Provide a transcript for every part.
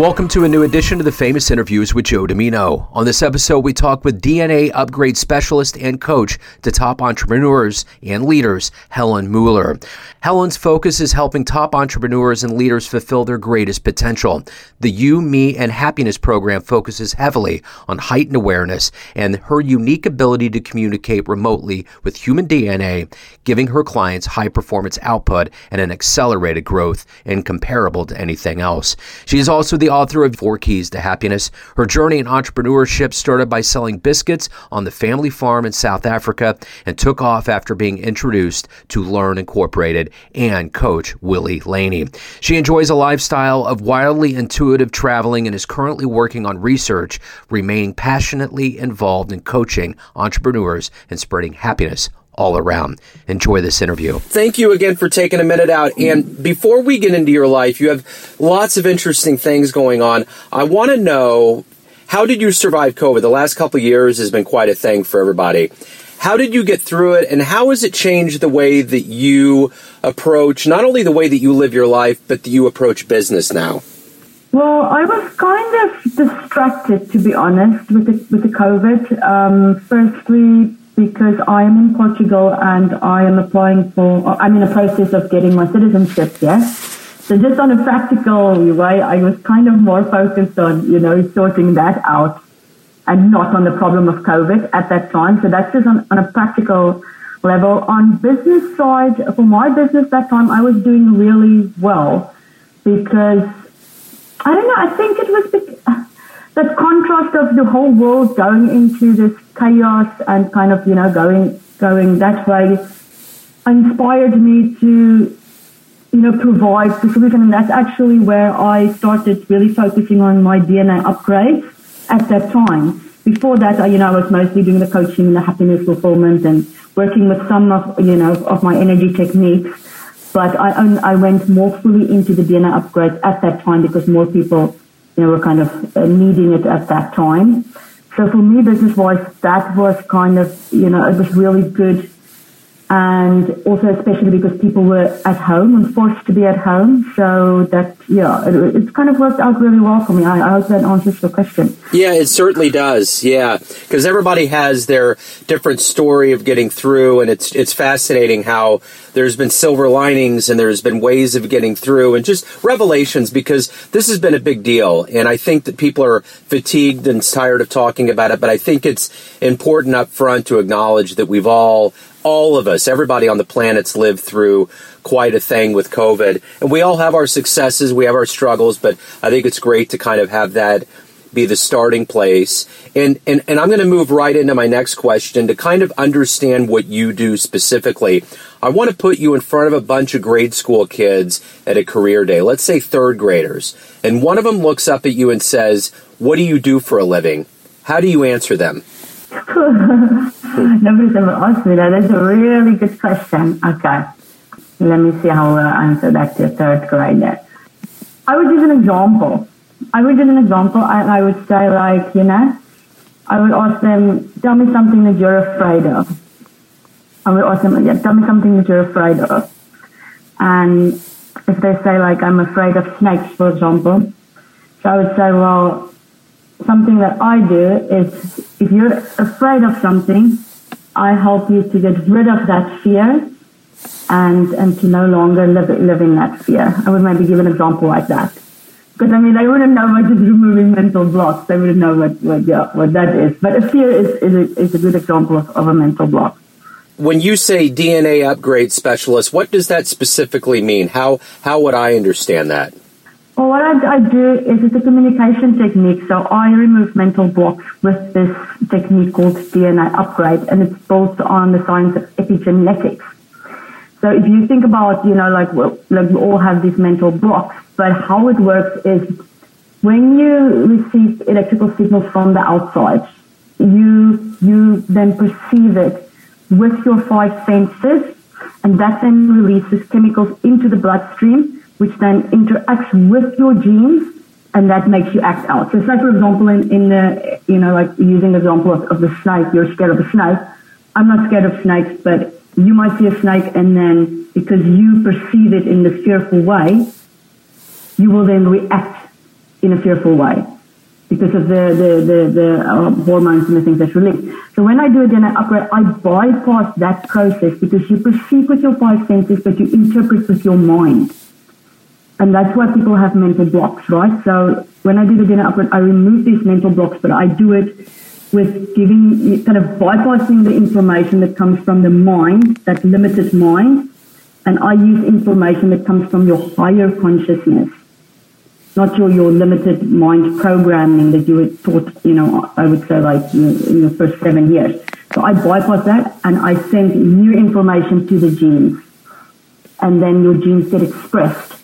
Welcome to a new edition of the Famous Interviews with Joe Dimino. On this episode, we talk with DNA upgrade specialist and coach to top entrepreneurs and leaders, Helen Müller. Helen's focus is helping top entrepreneurs and leaders fulfill their greatest potential. The You, Me, and Happiness program focuses heavily on heightened awareness and her unique ability to communicate remotely with human DNA, giving her clients high performance output and an accelerated growth incomparable to anything else. She is also the author of Four Keys to Happiness. Her journey in entrepreneurship started by selling biscuits on the family farm in South Africa and took off after being introduced to LURN Incorporated and coach Willie Laney. She enjoys a lifestyle of wildly intuitive traveling and is currently working on research, remaining passionately involved in coaching entrepreneurs and spreading happiness all around. Enjoy this interview. Thank you again for taking a minute out. And before we get into your life, you have lots of interesting things going on. I want to know how did you survive COVID? The last couple years has been quite a thing for everybody. How did you get through it, and how has it changed the way that you approach not only the way that you live your life, but that you approach business now? Well, I was kind of distracted, to be honest, with the, with the COVID. Um, firstly, because I am in Portugal and I am applying for, I'm in a process of getting my citizenship, yes. So just on a practical way, I was kind of more focused on, you know, sorting that out and not on the problem of COVID at that time. So that's just on, on a practical level. On business side, for my business that time, I was doing really well because I don't know, I think it was that contrast of the whole world going into this chaos and kind of, you know, going, going that way inspired me to, you know, provide the solution. And that's actually where I started really focusing on my DNA upgrade at that time. Before that, I, you know, I was mostly doing the coaching and the happiness fulfillment and working with some of, you know, of my energy techniques. But I, I went more fully into the DNA upgrade at that time because more people you know, were kind of uh, needing it at that time. So for me, business wise, that was kind of, you know, it was really good and also especially because people were at home and forced to be at home. So that, yeah, it, it's kind of worked out really well for me. I, I hope that answers your question. Yeah, it certainly does. Yeah, because everybody has their different story of getting through, and it's it's fascinating how there's been silver linings and there's been ways of getting through and just revelations because this has been a big deal. And I think that people are fatigued and tired of talking about it, but I think it's important up front to acknowledge that we've all all of us, everybody on the planet's lived through quite a thing with COVID. And we all have our successes, we have our struggles, but I think it's great to kind of have that be the starting place. And, and, and I'm going to move right into my next question to kind of understand what you do specifically. I want to put you in front of a bunch of grade school kids at a career day, let's say third graders, and one of them looks up at you and says, What do you do for a living? How do you answer them? Nobody's ever asked me that. That's a really good question. Okay. Let me see how I answer that to a third grader. I would use an example. I would use an example. I, I would say, like, you know, I would ask them, tell me something that you're afraid of. I would ask them, yeah, tell me something that you're afraid of. And if they say, like, I'm afraid of snakes, for example, so I would say, well, something that I do is if you're afraid of something, I help you to get rid of that fear and and to no longer live live in that fear. I would maybe give an example like that. Because I mean, they wouldn't know what is removing mental blocks. They wouldn't know what what, yeah, what that is. But a fear is is a, is a good example of, of a mental block. When you say DNA upgrade specialist, what does that specifically mean? How how would I understand that? Well, what I, I, do is it's a communication technique. So I remove mental blocks with this technique called DNA upgrade, and it's built on the science of epigenetics. So if you think about, you know, like, well, like we all have these mental blocks, but how it works is when you receive electrical signals from the outside, you you then perceive it with your five senses, and that then releases chemicals into the bloodstream which then interacts with your genes and that makes you act out. So say for example in, in the, you know, like using the example of, of the snake, you're scared of a snake. I'm not scared of snakes, but you might see a snake and then because you perceive it in the fearful way, you will then react in a fearful way because of the, the, the, the uh, hormones and the things that's released. So when I do a DNA upgrade, I bypass that process because you perceive with your five senses, but you interpret with your mind. And that's why people have mental blocks, right? So when I do the DNA upgrade, I remove these mental blocks, but I do it with giving, kind of bypassing the information that comes from the mind, that limited mind, and I use information that comes from your higher consciousness, not your, your limited mind programming that you were taught, you know, I would say like in the first seven years. So I bypass that and I send new information to the genes. And then your genes get expressed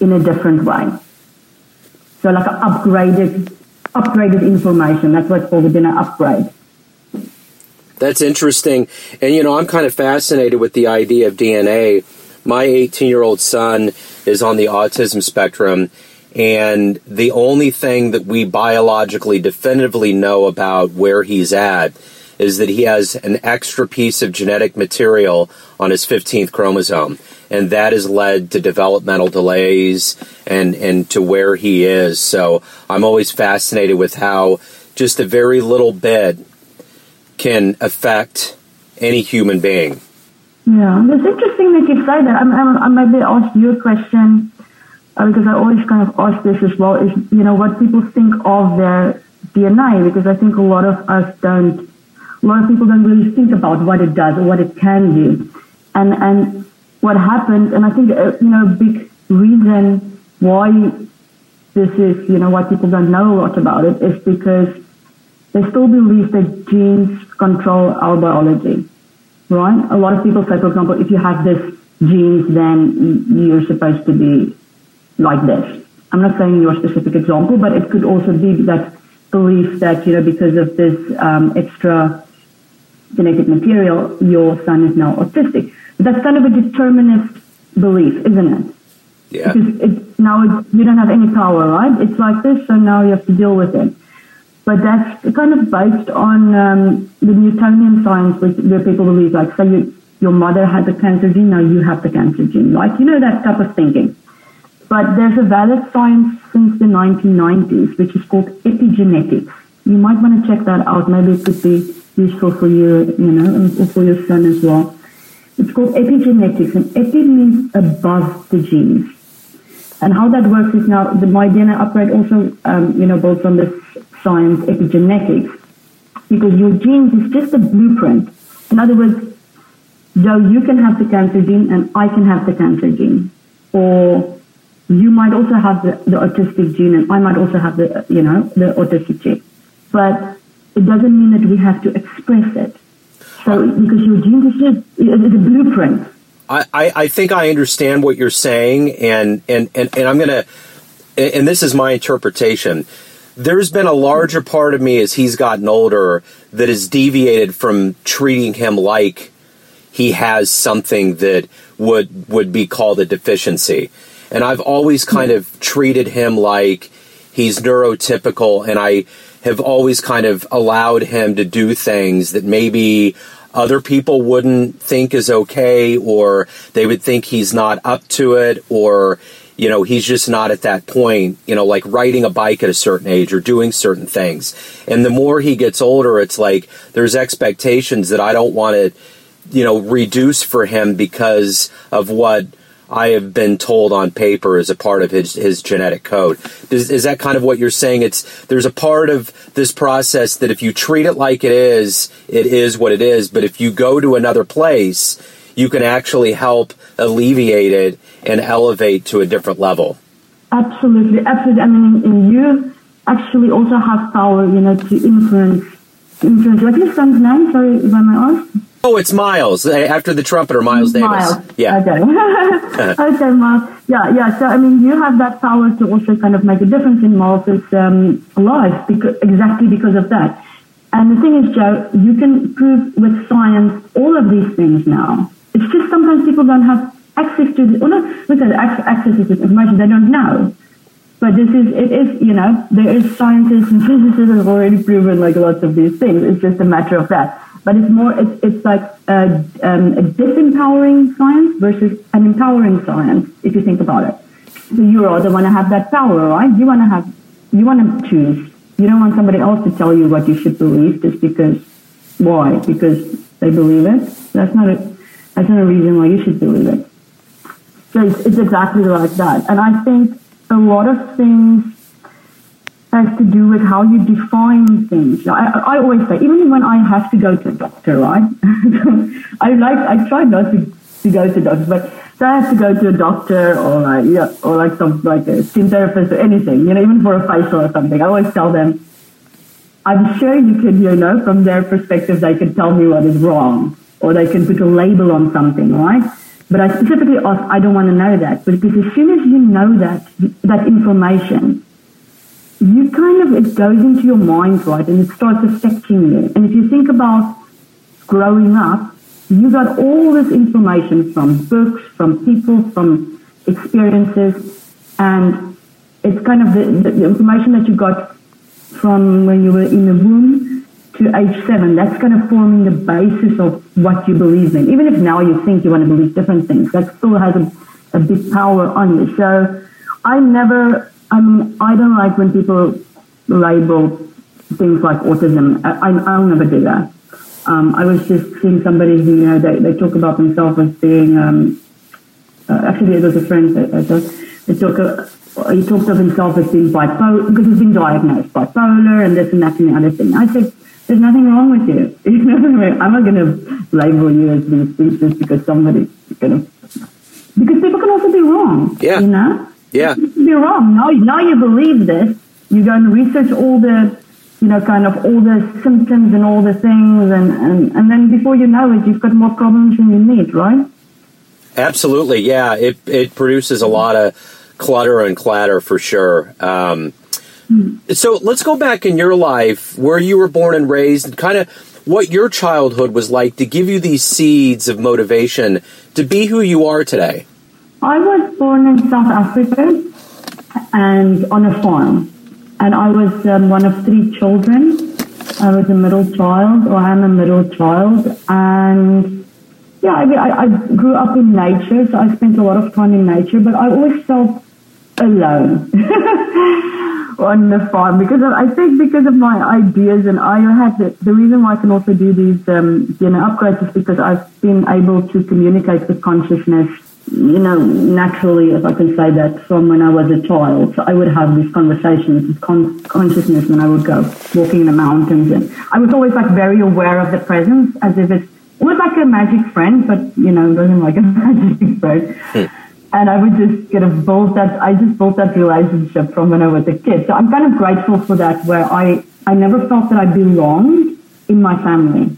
in a different way. So like an upgraded, upgraded information. That's what's called a DNA upgrade. That's interesting. And, you know, I'm kind of fascinated with the idea of DNA. My 18 year old son is on the autism spectrum, and the only thing that we biologically definitively know about where he's at is that he has an extra piece of genetic material on his 15th chromosome. And that has led to developmental delays and, and to where he is. So I'm always fascinated with how just a very little bit can affect any human being. Yeah, it's interesting that you say that. I'm, I'm, I maybe ask you a question uh, because I always kind of ask this as well. Is you know what people think of their DNA because I think a lot of us don't. A lot of people don't really think about what it does or what it can do, and and what happens. And I think uh, you know a big reason why this is you know why people don't know a lot about it is because they still believe that genes control our biology, right? A lot of people say, for example, if you have this genes, then you're supposed to be like this. I'm not saying your specific example, but it could also be that belief that, you know, because of this um, extra genetic material, your son is now autistic. That's kind of a determinist belief, isn't it? Yeah. Because it, now it, you don't have any power, right? It's like this, so now you have to deal with it. But that's kind of based on um, the Newtonian science, which, where people believe, like, say you, your mother had the cancer gene, now you have the cancer gene. Like, you know, that type of thinking. But there's a valid science since the 1990s, which is called epigenetics. You might want to check that out. Maybe it could be useful for you, you know, or for your son as well. It's called epigenetics, and epi means above the genes. And how that works is now the My DNA upgrade also, um, you know, builds on this science, epigenetics, because your genes is just a blueprint. In other words, Joe, you can have the cancer gene and I can have the cancer gene. Or you might also have the, the autistic gene and I might also have the, you know, the autistic gene. But it doesn't mean that we have to express it. So, because your gene is it's a blueprint. I, I think I understand what you're saying, and, and, and, and I'm going to, and this is my interpretation there's been a larger part of me as he's gotten older that has deviated from treating him like he has something that would would be called a deficiency. And I've always kind of treated him like he's neurotypical and I have always kind of allowed him to do things that maybe other people wouldn't think is okay or they would think he's not up to it or you know, he's just not at that point, you know, like riding a bike at a certain age or doing certain things. And the more he gets older, it's like there's expectations that I don't want to, you know, reduce for him because of what I have been told on paper as a part of his, his genetic code. Is, is that kind of what you're saying? It's there's a part of this process that if you treat it like it is, it is what it is. But if you go to another place, you can actually help alleviate it and elevate to a different level. Absolutely, absolutely. I mean, you actually also have power, you know, to influence. influence. What's your son's name? Sorry, if I may ask. Oh, it's Miles. Eh, after the trumpeter, Miles, Miles. Davis. Yeah. Okay. okay, Miles. Yeah, yeah. So, I mean, you have that power to also kind of make a difference in Miles's um, life because, exactly because of that. And the thing is, Joe, you can prove with science all of these things now. It's just sometimes people don't have access to, well, not, look at access to this information, they don't know. But this is, it is, you know, there is scientists and physicists have already proven like lots of these things. It's just a matter of that. But it's more, it's, it's like a, um, a disempowering science versus an empowering science, if you think about it. So you rather want to have that power, right? You want to have you want to choose. You don't want somebody else to tell you what you should believe just because, why? Because they believe it. That's not a, that's not a reason why you should believe it. So it's, it's exactly like that. And I think a lot of things has to do with how you define things. I, I always say, even when I have to go to a doctor, right? I like, I try not to, to go to doctors, but so I have to go to a doctor or like, yeah, or like some, like a skin therapist or anything, you know, even for a facial or something. I always tell them, I'm sure you can, you know, from their perspective, they can tell me what is wrong or they can put a label on something, right? But I specifically ask, I don't want to know that. But because as soon as you know that, that information, you kind of, it goes into your mind, right? And it starts affecting you. And if you think about growing up, you got all this information from books, from people, from experiences, and it's kind of the, the, information that you got from when you were in the womb to age seven. That's kind of forming the basis of what you believe in. Even if now you think you want to believe different things, that still has a, a big power on you. So I never I mean, I don't like when people label things like autism. I, will never do that. Um, I was just seeing somebody who, you know, they, they talk about themselves as being, um, uh, actually it was a friend that I they talk, uh, he talked of himself as being bipolar, because he's been diagnosed bipolar and this and that and the other thing. I said, there's nothing wrong with you. You know, I'm not going to label you as being just because somebody's going to, because people can also be wrong. Yeah. You know? Yeah. You're wrong. Now, now you believe this. You go and research all the, you know, kind of all the symptoms and all the things, and, and, and then before you know it, you've got more problems than you need, right? Absolutely, yeah. It it produces a lot of clutter and clatter for sure. Um, hmm. so let's go back in your life where you were born and raised, and kind of what your childhood was like to give you these seeds of motivation to be who you are today. I was born in South Africa and on a farm. And I was um, one of three children. I was a middle child, or I'm a middle child. And yeah, I, I, grew up in nature, so I spent a lot of time in nature, but I always felt alone on the farm because of, I think because of my ideas and I had the, the reason why I can also do these um, DNA upgrades is because I've been able to communicate with consciousness you know, naturally, if I can say that, from when I was a child. So I would have these conversations, this con- consciousness when I would go walking in the mountains. And I was always like very aware of the presence as if it's almost like a magic friend, but, you know, wasn't like a magic friend. Hmm. And I would just get a build that, I just built that relationship from when I was a kid. So I'm kind of grateful for that, where I, I never felt that I belonged in my family.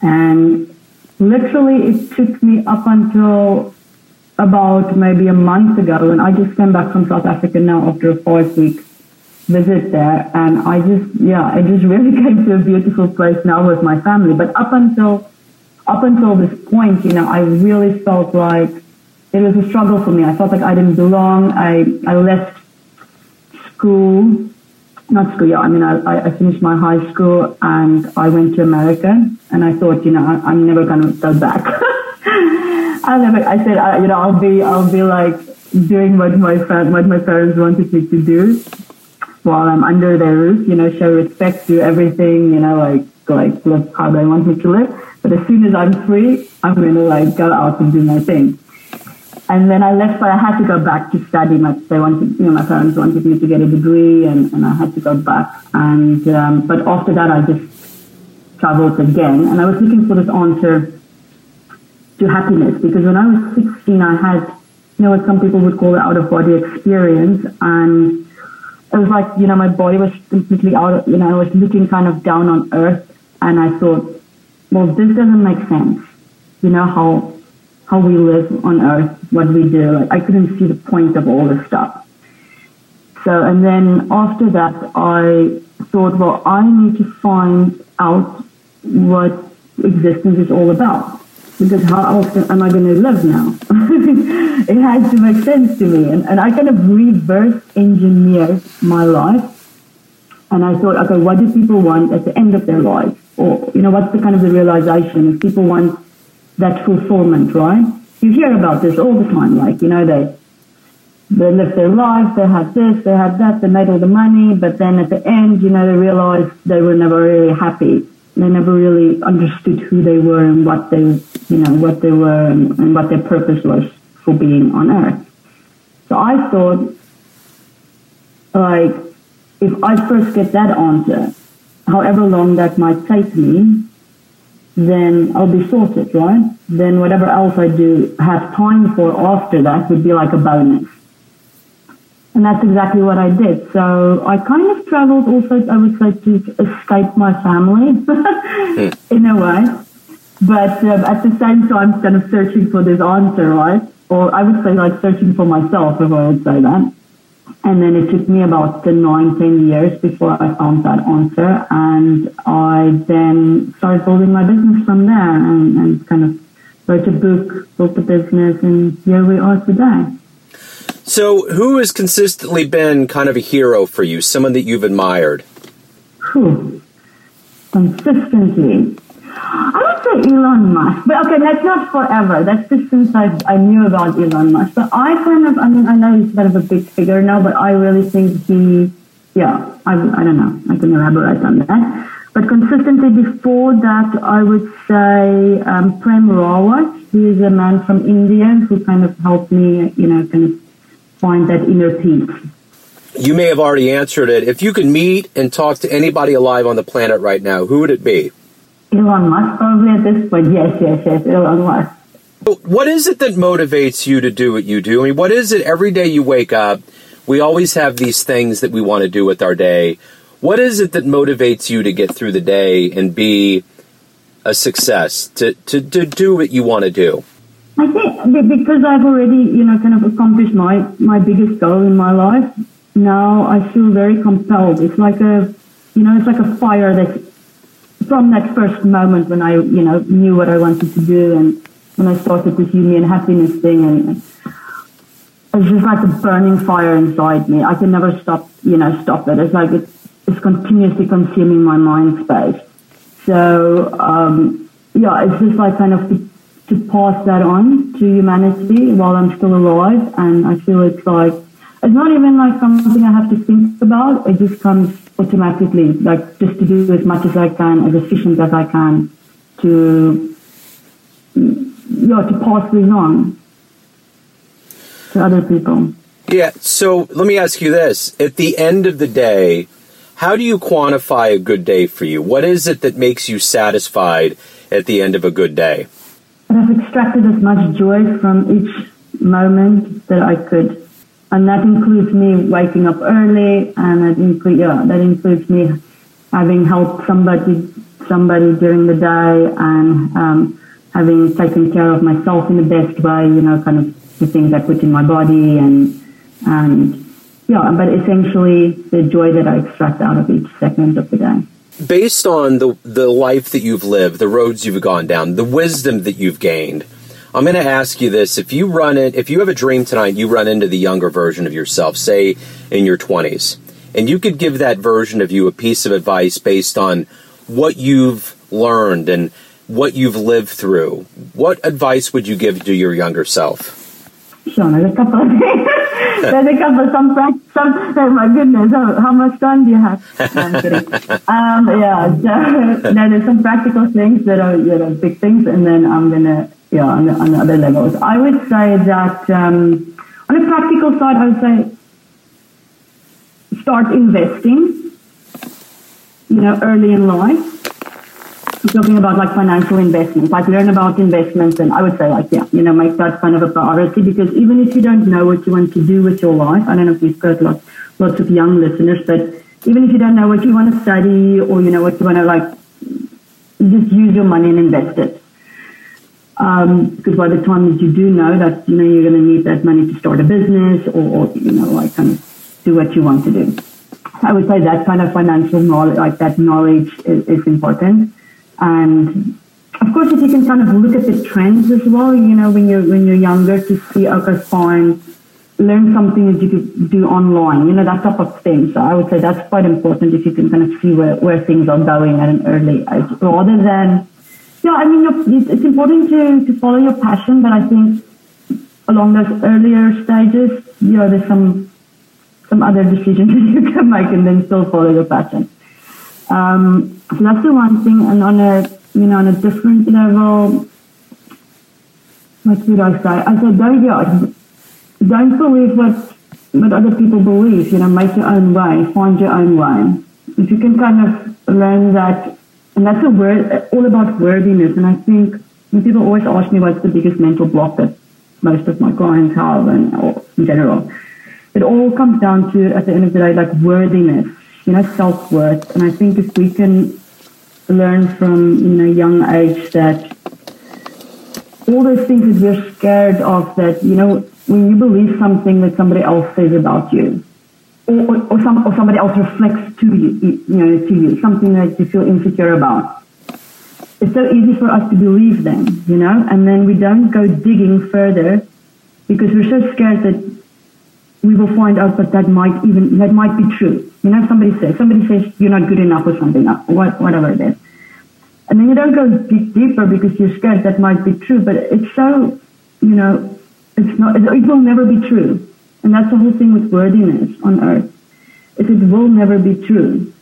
And literally it took me up until about maybe a month ago, and I just came back from South Africa now after a five week visit there, and I just yeah, I just really came to a beautiful place now with my family. But up until up until this point, you know, I really felt like it was a struggle for me. I felt like I didn't belong. I I left school, not school. Yeah, I mean, I I finished my high school and I went to America, and I thought, you know, I, I'm never going to go back. I never. I said, I, you know, I'll be, I'll be like doing what my fa- what my parents wanted me to do while I'm under their roof. You know, show respect to everything. You know, like like live how they want me to live. But as soon as I'm free, I'm gonna like go out and do my thing. And then I left, but I had to go back to study. My they wanted, you know, my parents wanted me to get a degree, and, and I had to go back. And um, but after that, I just traveled again, and I was looking for this answer to happiness because when I was 16, I had, you know, what some people would call an out of body experience. And it was like, you know, my body was completely out of, you know, I was looking kind of down on earth. And I thought, well, this doesn't make sense. You know, how, how we live on earth, what we do. Like, I couldn't see the point of all this stuff. So, and then after that, I thought, well, I need to find out what existence is all about because how often am I going to live now? it has to make sense to me. And, and I kind of reverse engineered my life. And I thought, okay, what do people want at the end of their life? Or, you know, what's the kind of the realization if people want that fulfillment, right? You hear about this all the time, like, you know, they, they lived their life, they had this, they had that, they made all the money, but then at the end, you know, they realized they were never really happy. They never really understood who they were and what they, you know, what they were and, and what their purpose was for being on earth. So I thought, like, if I first get that answer, however long that might take me, then I'll be sorted, right? Then whatever else I do have time for after that would be like a bonus. And that's exactly what I did. So I kind of traveled also, I would say, to escape my family in a way. But um, at the same time, kind of searching for this answer, right? Or I would say like searching for myself, if I would say that. And then it took me about nine, ten years before I found that answer. And I then started building my business from there and, and kind of wrote a book, built a business, and here we are today. So, who has consistently been kind of a hero for you, someone that you've admired? Whew. Consistently. I would say Elon Musk, but okay, that's not forever. That's just since I, I knew about Elon Musk. But I kind of, I mean, I know he's kind of a big figure now, but I really think he, yeah, I, I don't know. I can elaborate on that. But consistently before that, I would say um, Prem Rawat. He is a man from India who kind of helped me, you know, kind of find that inner peace. You may have already answered it. If you could meet and talk to anybody alive on the planet right now, who would it be? Elon Musk, probably at this point. Yes, yes, yes, Elon Musk. What is it that motivates you to do what you do? I mean, what is it every day you wake up? We always have these things that we want to do with our day. What is it that motivates you to get through the day and be a success, to, to, to do what you want to do? I think because I've already, you know, kind of accomplished my, my biggest goal in my life, now I feel very compelled. It's like a, you know, it's like a fire that from that first moment when I, you know, knew what I wanted to do and when I started this You, Me and happiness thing and it's just like a burning fire inside me. I can never stop, you know, stop it. It's like it's, it's continuously consuming my mind space. So, um, yeah, it's just like kind of to pass that on to humanity while I'm still alive. And I feel it's like, it's not even like something I have to think about. It just comes automatically, like just to do as much as I can, as efficient as I can to, yeah, to pass this on to other people. Yeah. So let me ask you this. At the end of the day, how do you quantify a good day for you? What is it that makes you satisfied at the end of a good day? I've extracted as much joy from each moment that I could. And that includes me waking up early and that includes, yeah, that includes me having helped somebody, somebody during the day and, um, having taken care of myself in the best way, you know, kind of the things I put in my body and, and yeah, but essentially the joy that I extract out of each segment of the day based on the the life that you've lived, the roads you've gone down, the wisdom that you've gained, I'm going to ask you this: if you run it, if you have a dream tonight, you run into the younger version of yourself, say in your 20s, and you could give that version of you a piece of advice based on what you've learned and what you've lived through. What advice would you give to your younger self? of there's a couple, some, practical some, oh my goodness, how, how much time do you have? No, I'm kidding. um, yeah, so, no, there's some practical things that are, you know, big things, and then I'm gonna, yeah, on, on other levels. I would say that, um, on a practical side, I would say start investing, you know, early in life talking about like financial investments, like learn about investments, and I would say like yeah, you know, make that kind of a priority because even if you don't know what you want to do with your life, I don't know if we've got lots lots of young listeners, but even if you don't know what you want to study or you know what you want to like, just use your money and invest it. Um, because by the time that you do know that you know you're going to need that money to start a business or, or you know like kind of do what you want to do. I would say that kind of financial knowledge, like that knowledge, is, is important. And of course, if you can kind of look at the trends as well, you know, when you're when you're younger, to see okay, fine, learn something that you could do online, you know, that type of thing. So I would say that's quite important if you can kind of see where, where things are going at an early age, rather than, yeah, I mean, it's important to to follow your passion, but I think along those earlier stages, you know, there's some some other decisions that you can make and then still follow your passion. Um, so that's the one thing. And on a you know on a different level, what would I say? I said don't yeah, don't believe what what other people believe. You know, make your own way, find your own way. If you can kind of learn that, and that's a word all about worthiness. And I think when people always ask me what's the biggest mental block that most of my clients have, and or in general, it all comes down to at the end of the day like worthiness, you know, self worth. And I think if we can learn from you know young age that all those things that we're scared of that you know when you believe something that somebody else says about you or, or, some, or somebody else reflects to you, you know, to you, something that you feel insecure about. It's so easy for us to believe them, you know, and then we don't go digging further because we're so scared that we will find out that that might even, that might be true. You know, somebody says, somebody says you're not good enough or something, uh, what, whatever it is. And then you don't go deep, deeper because you're scared that might be true, but it's so, you know, it's not, it will never be true. And that's the whole thing with worthiness on earth. Is it will never be true.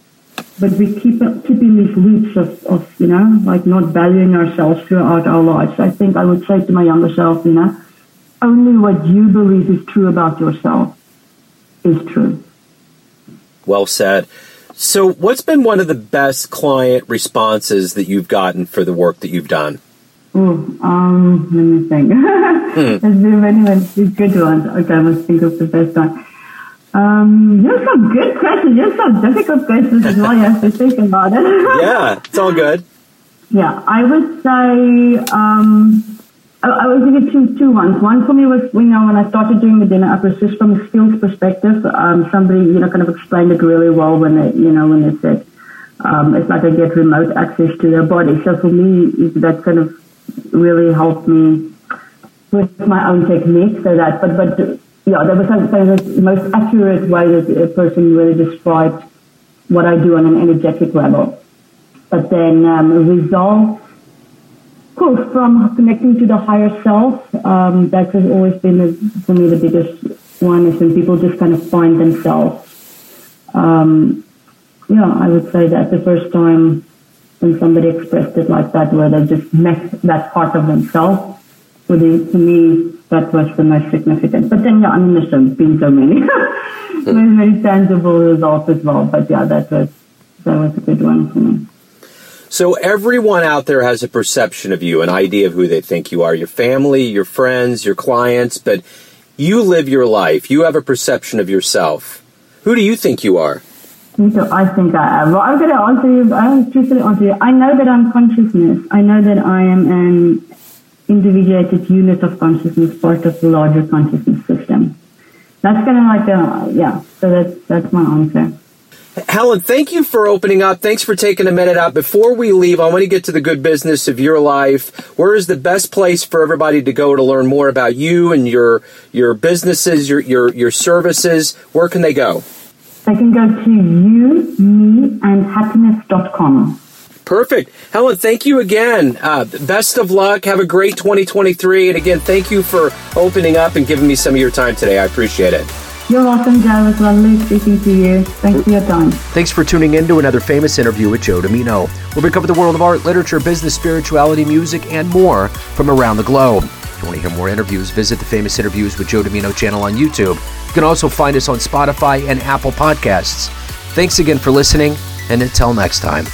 But we keep keeping these loops of, of, you know, like not valuing ourselves throughout our lives. I think I would say to my younger self, you know, only what you believe is true about yourself is true. Well said. So, what's been one of the best client responses that you've gotten for the work that you've done? Oh, um, let me think. mm. There's been many, many good ones. Okay, I must think of the best one. Um, you have some good questions. You have some difficult questions as well. You have to think about it. yeah, it's all good. Yeah, I would say um, I, I would give you two two ones. One for me was you know when I started doing the DNA upgrade just from a skills perspective. Um, somebody you know kind of explained it really well when they you know when they said um, it's like they get remote access to their body. So for me, that kind of really helped me with my own technique. So that, but but yeah, that was the most accurate way that a person really described what I do on an energetic level. But then um, resolve, cool, from connecting to the higher self, um, that has always been for me the biggest one is when people just kind of find themselves. Um, yeah, I would say that the first time when somebody expressed it like that, where they just met that part of themselves. For the, to me, that was the most significant. But then, yeah, I mean, there's been so many, very, very tangible results as well. But yeah, that was that was a good one for me. So everyone out there has a perception of you, an idea of who they think you are. Your family, your friends, your clients, but you live your life. You have a perception of yourself. Who do you think you are? I think I am. Well, I'm going to answer you. I'll truthfully answer you. I know that I'm consciousness. I know that I am an individuated unit of consciousness, part of the larger consciousness system. That's kind of like a yeah. So that's that's my answer. Helen, thank you for opening up. Thanks for taking a minute out. Before we leave, I want to get to the good business of your life. Where is the best place for everybody to go to learn more about you and your your businesses, your your your services? Where can they go? They can go to you, me, and happiness.com. Perfect. Helen, thank you again. Uh, best of luck. Have a great 2023. And again, thank you for opening up and giving me some of your time today. I appreciate it. You're welcome, was lovely speaking to you. Thanks for your time. Thanks for tuning in to another famous interview with Joe Dimino, where we cover the world of art, literature, business, spirituality, music, and more from around the globe. If you want to hear more interviews, visit the Famous Interviews with Joe Dimino channel on YouTube. You can also find us on Spotify and Apple Podcasts. Thanks again for listening, and until next time.